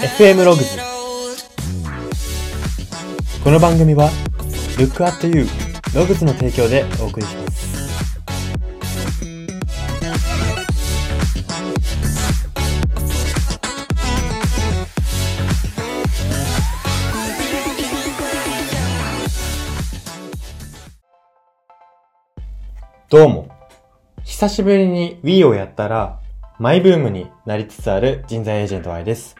FM ログズこの番組は Look at You ログズの提供でお送りします。どうも。久しぶりに Wii をやったらマイブームになりつつある人材エージェント Y です。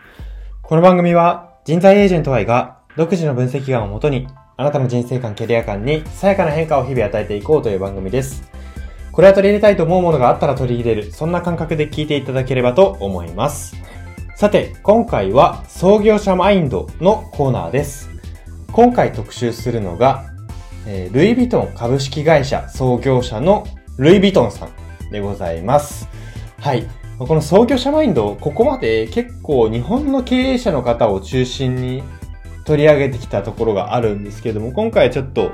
この番組は人材エージェント Y が独自の分析眼をもとにあなたの人生観、キャリア観にさやかな変化を日々与えていこうという番組です。これは取り入れたいと思うものがあったら取り入れる、そんな感覚で聞いていただければと思います。さて、今回は創業者マインドのコーナーです。今回特集するのが、えールイ・ヴィトン株式会社創業者のルイ・ヴィトンさんでございます。はい。この創業者マインド、ここまで結構日本の経営者の方を中心に取り上げてきたところがあるんですけれども、今回ちょっと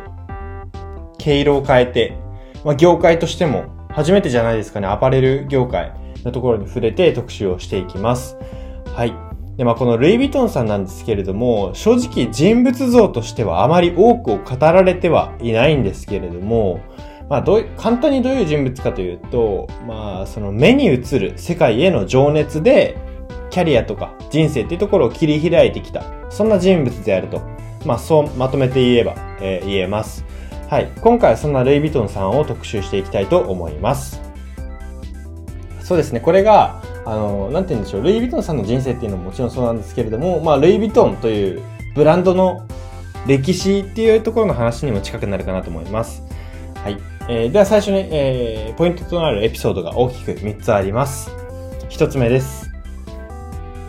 毛色を変えて、まあ、業界としても初めてじゃないですかね、アパレル業界のところに触れて特集をしていきます。はい。で、まあ、このルイ・ヴィトンさんなんですけれども、正直人物像としてはあまり多くを語られてはいないんですけれども、まあ、どうい簡単にどういう人物かというと、まあ、その目に映る世界への情熱で、キャリアとか人生っていうところを切り開いてきた、そんな人物であると、まあ、そうまとめて言えば、えー言えます。はい。今回はそんなルイ・ヴィトンさんを特集していきたいと思います。そうですね。これが、あの、なんて言うんでしょう。ルイ・ヴィトンさんの人生っていうのももちろんそうなんですけれども、まあ、ルイ・ヴィトンというブランドの歴史っていうところの話にも近くなるかなと思います。はい。えーでは最初に、えーポイントとなるエピソードが大きく3つあります。1つ目です。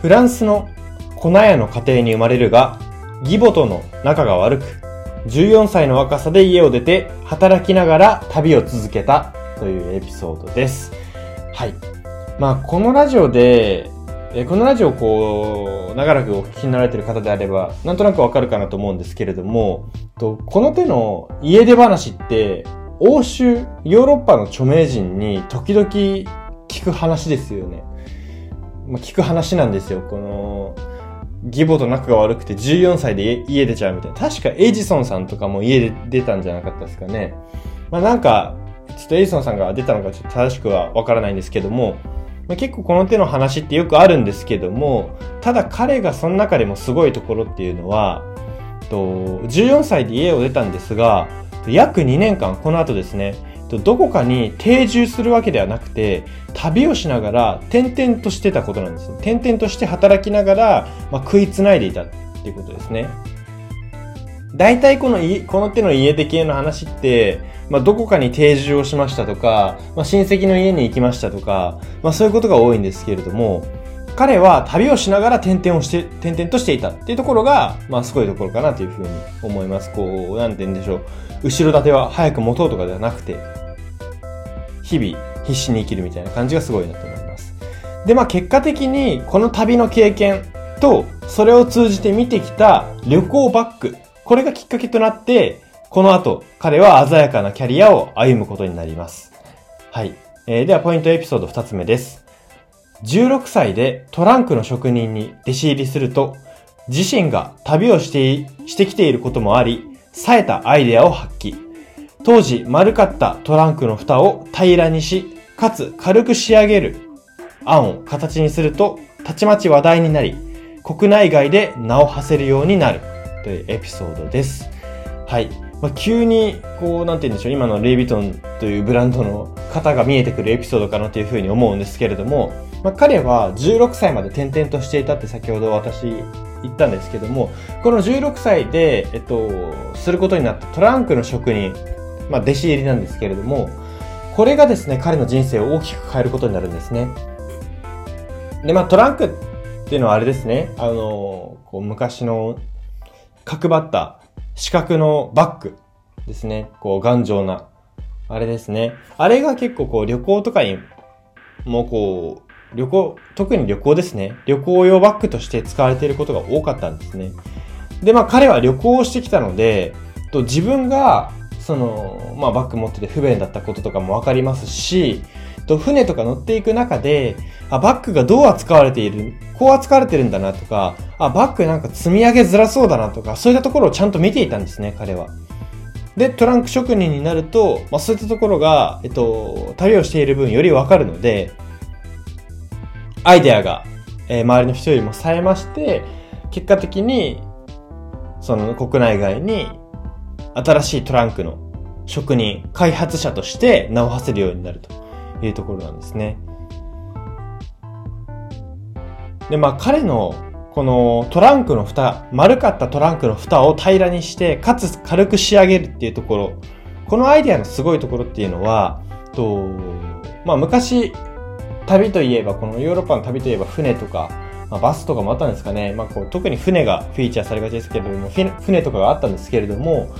フランスの粉屋の家庭に生まれるが、義母との仲が悪く、14歳の若さで家を出て働きながら旅を続けたというエピソードです。はい。まあ、このラジオで、えーこのラジオをこう、長らくお聞きになられている方であれば、なんとなくわかるかなと思うんですけれども、とこの手の家出話って、欧州、ヨーロッパの著名人に時々聞く話ですよね。まあ、聞く話なんですよ。この、義母と仲が悪くて14歳で家出ちゃうみたいな。確かエジソンさんとかも家で出たんじゃなかったですかね。まあなんか、ちょっとエジソンさんが出たのかちょっと正しくはわからないんですけども、まあ、結構この手の話ってよくあるんですけども、ただ彼がその中でもすごいところっていうのは、と14歳で家を出たんですが、約2年間、この後ですね、どこかに定住するわけではなくて、旅をしながら転々としてたことなんですね。転々として働きながら、まあ、食いつないでいたっていうことですね。大体この家、この手の家出系の話って、まあ、どこかに定住をしましたとか、まあ、親戚の家に行きましたとか、まあ、そういうことが多いんですけれども、彼は旅をしながら転々をして、転々としていたっていうところが、まあ、すごいところかなというふうに思います。こう、なんて言うんでしょう。後ろ盾は早く持とうとかではなくて、日々必死に生きるみたいな感じがすごいなと思います。で、まあ結果的にこの旅の経験と、それを通じて見てきた旅行バッグ、これがきっかけとなって、この後、彼は鮮やかなキャリアを歩むことになります。はい。えーではポイントエピソード2つ目です。16歳でトランクの職人に弟子入りすると、自身が旅をしてしてきていることもあり、冴えたアイデアを発揮。当時丸かったトランクの蓋を平らにし、かつ軽く仕上げる案を形にすると、たちまち話題になり、国内外で名を馳せるようになるというエピソードです。はい。まあ、急に、こう、なんて言うんでしょう、今のレイ・ヴィトンというブランドの方が見えてくるエピソードかなというふうに思うんですけれども、まあ、彼は16歳まで転々としていたって先ほど私言ったんですけども、この16歳で、えっと、することになったトランクの職人、まあ、弟子入りなんですけれども、これがですね、彼の人生を大きく変えることになるんですね。で、まあ、トランクっていうのはあれですね、あの、こう昔の角張った四角のバッグですね。こう頑丈な。あれですね。あれが結構こう旅行とかにもこう、旅行、特に旅行ですね。旅行用バッグとして使われていることが多かったんですね。で、まあ彼は旅行をしてきたので、と自分がその、まあ、バッグ持ってて不便だったこととかもわかりますし、と船とか乗っていく中で、あ、バッグがどう扱われている、こう扱われてるんだなとか、あ、バッグなんか積み上げづらそうだなとか、そういったところをちゃんと見ていたんですね、彼は。で、トランク職人になると、まあ、そういったところが、えっと、旅をしている分よりわかるので、アイデアが、えー、周りの人よりも冴えまして、結果的に、その国内外に新しいトランクの職人、開発者として名を馳せるようになるというところなんですね。で、まあ彼のこのトランクの蓋、丸かったトランクの蓋を平らにして、かつ軽く仕上げるっていうところ。このアイデアのすごいところっていうのは、と、まあ昔、旅といえば、このヨーロッパの旅といえば船とか、まあ、バスとかもあったんですかね。まあ、こう特に船がフィーチャーされがちですけれども、船とかがあったんですけれども、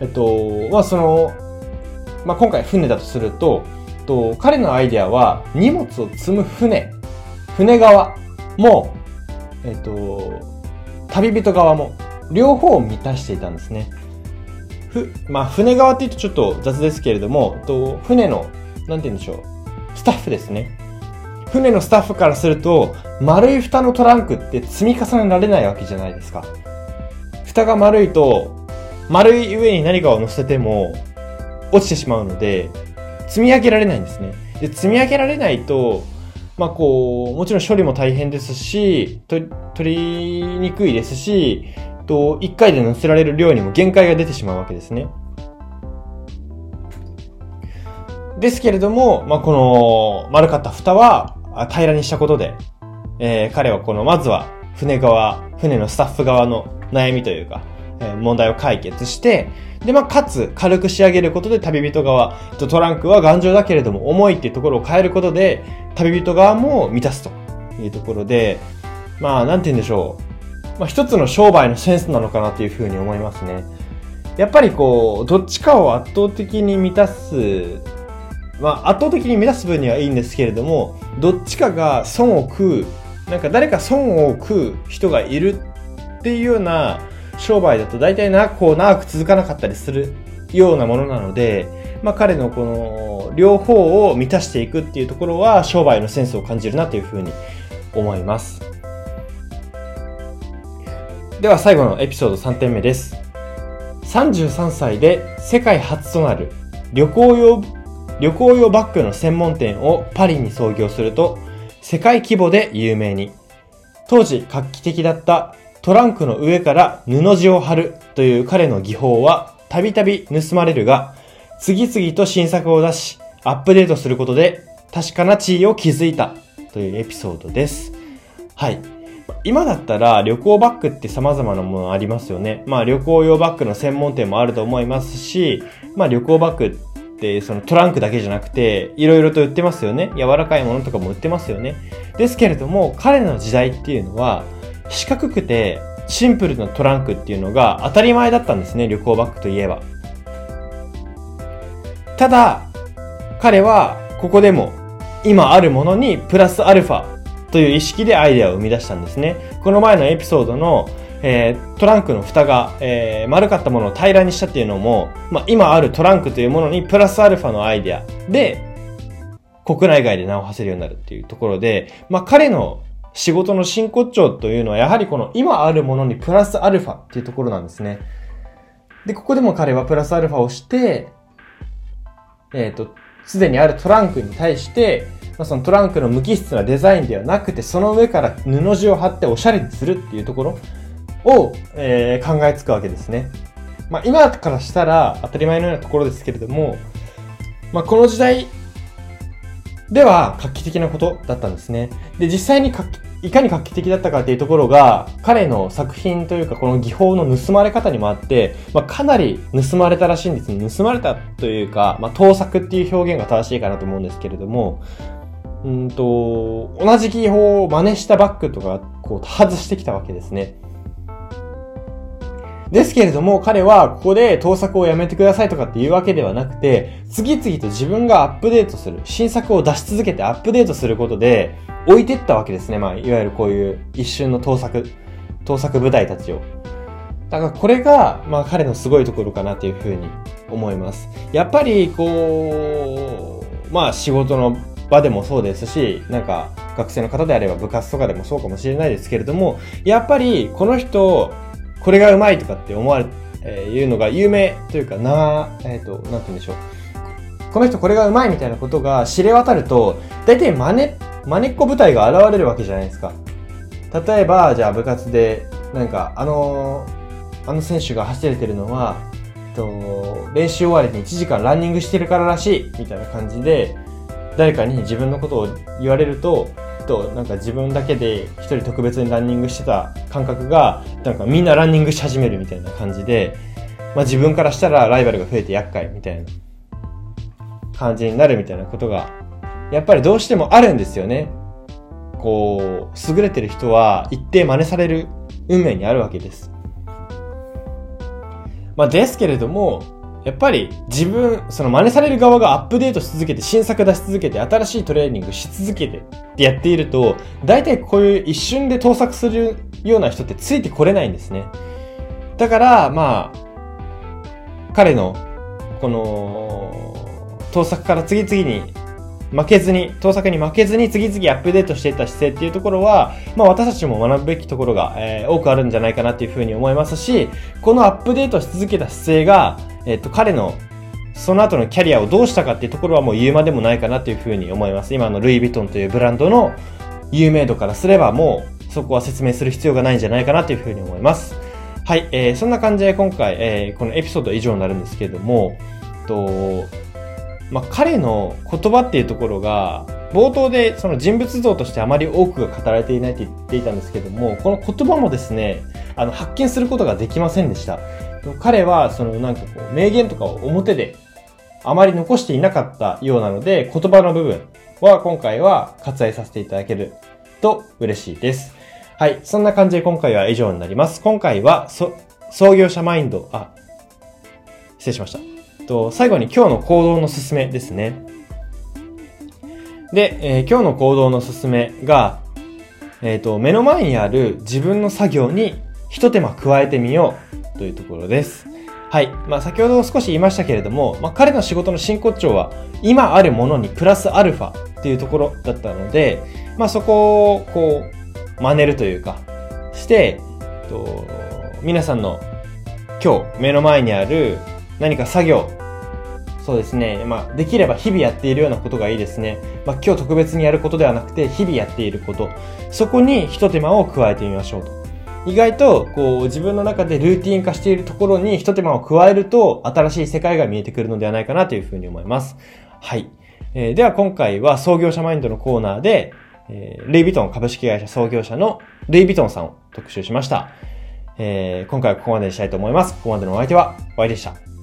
えっと、まあ、その、まあ、今回船だとすると、と彼のアイデアは荷物を積む船、船側も、えっと、旅人側も、両方を満たしていたんですね。ふ、まあ、船側って言うとちょっと雑ですけれども、と船の、なんて言うんでしょう、スタッフですね。船のスタッフからすると、丸い蓋のトランクって積み重ねられないわけじゃないですか。蓋が丸いと、丸い上に何かを乗せても落ちてしまうので、積み上げられないんですね。で、積み上げられないと、まあこう、もちろん処理も大変ですし、取りにくいですし、と、一回で乗せられる量にも限界が出てしまうわけですね。ですけれども、まあこの丸かった蓋は平らにしたことで、えー、彼はこの、まずは船側、船のスタッフ側の悩みというか、えー、問題を解決して、で、まあ、かつ、軽く仕上げることで旅人側、トランクは頑丈だけれども重いっていうところを変えることで、旅人側も満たすというところで、まあ、なんて言うんでしょう。まあ、一つの商売のセンスなのかなというふうに思いますね。やっぱりこう、どっちかを圧倒的に満たす、まあ、圧倒的に満たす分にはいいんですけれども、どっちかが損を食うなんか誰か損を食う人がいるっていうような商売だと大体な、こう長く続かなかったりするようなものなので、まあ彼のこの両方を満たしていくっていうところは商売のセンスを感じるなというふうに思います。では最後のエピソード3点目です。33歳で世界初となる旅行用、旅行用バッグの専門店をパリに創業すると世界規模で有名に。当時画期的だったトランクの上から布地を貼るという彼の技法はたびたび盗まれるが、次々と新作を出し、アップデートすることで確かな地位を築いたというエピソードです。はい。今だったら旅行バッグって様々なものありますよね。まあ旅行用バッグの専門店もあると思いますし、まあ旅行バッグってそのトランクだけじゃなくて、いろいろと売ってますよね。柔らかいものとかも売ってますよね。ですけれども、彼の時代っていうのは、四角くてシンプルなトランクっていうのが当たり前だったんですね、旅行バッグといえば。ただ、彼はここでも今あるものにプラスアルファという意識でアイデアを生み出したんですね。この前のエピソードのえー、トランクの蓋が、えー、丸かったものを平らにしたっていうのも、まあ、今あるトランクというものにプラスアルファのアイデアで、国内外で名を馳せるようになるっていうところで、まあ、彼の仕事の真骨頂というのは、やはりこの今あるものにプラスアルファっていうところなんですね。で、ここでも彼はプラスアルファをして、えっ、ー、と、すでにあるトランクに対して、まあ、そのトランクの無機質なデザインではなくて、その上から布地を貼っておしゃれにするっていうところ。を、えー、考えつくわけですね。まあ、今からしたら当たり前のようなところですけれども、まあ、この時代では画期的なことだったんですね。で、実際にいかに画期的だったかっていうところが、彼の作品というか、この技法の盗まれ方にもあって、まあ、かなり盗まれたらしいんですね。盗まれたというか、まあ、盗作っていう表現が正しいかなと思うんですけれども、うんと、同じ技法を真似したバッグとか、こう、外してきたわけですね。ですけれども、彼はここで盗作をやめてくださいとかっていうわけではなくて、次々と自分がアップデートする、新作を出し続けてアップデートすることで、置いてったわけですね。まあ、いわゆるこういう一瞬の盗作、盗作部隊たちを。だからこれが、まあ彼のすごいところかなというふうに思います。やっぱり、こう、まあ仕事の場でもそうですし、なんか学生の方であれば部活とかでもそうかもしれないですけれども、やっぱりこの人、これがうまいとかって思われ、えー、いうのが有名というかな、えっ、ー、と、なんて言うんでしょう。この人これがうまいみたいなことが知れ渡ると、大体真似、真似っこ部隊が現れるわけじゃないですか。例えば、じゃあ部活で、なんか、あのあの選手が走れてるのは、と練習終わりに1時間ランニングしてるかららしいみたいな感じで、誰かに自分のことを言われると、となんか自分だけで一人特別にランニングしてた感覚が、なんかみんなランニングし始めるみたいな感じで、まあ自分からしたらライバルが増えて厄介みたいな感じになるみたいなことが、やっぱりどうしてもあるんですよね。こう、優れてる人は一定真似される運命にあるわけです。まあですけれども、やっぱり自分、その真似される側がアップデートし続けて、新作出し続けて、新しいトレーニングし続けてってやっていると、大体こういう一瞬で盗作するような人ってついてこれないんですね。だから、まあ、彼の、この、盗作から次々に負けずに、盗作に負けずに次々アップデートしていった姿勢っていうところは、まあ私たちも学ぶべきところが、えー、多くあるんじゃないかなっていうふうに思いますし、このアップデートし続けた姿勢が、えっ、と、彼のその後のキャリアをどうしたかっていうところはもう言うまでもないかなっていうふうに思います。今のルイ・ヴィトンというブランドの有名度からすればもうそこは説明する必要がないんじゃないかなというふうに思います。はい、えー、そんな感じで今回、えー、このエピソード以上になるんですけれども、とまあ、彼の言葉っていうところが、冒頭でその人物像としてあまり多くが語られていないと言っていたんですけども、この言葉もですね、あの、発見することができませんでした。彼は、そのなんかこう、名言とかを表であまり残していなかったようなので、言葉の部分は今回は割愛させていただけると嬉しいです。はい。そんな感じで今回は以上になります。今回は、そ創業者マインド、あ、失礼しました。と、最後に今日の行動の進めですね。で、えー、今日の行動の進めが、えっ、ー、と、目の前にある自分の作業に一手間加えてみようというところです。はい。まあ、先ほど少し言いましたけれども、まあ、彼の仕事の真骨頂は、今あるものにプラスアルファっていうところだったので、まあ、そこを、こう、真似るというか、して、と皆さんの今日目の前にある何か作業そうですね。まあ、できれば日々やっているようなことがいいですね。まあ、今日特別にやることではなくて、日々やっていること。そこに一手間を加えてみましょうと。意外と、こう、自分の中でルーティン化しているところに一手間を加えると、新しい世界が見えてくるのではないかなというふうに思います。はい。えー、では今回は創業者マインドのコーナーで、えー、ルイ・ヴィトン株式会社創業者のルイ・ヴィトンさんを特集しました。えー、今回はここまでにしたいと思います。ここまでのお相手は、お会いでした。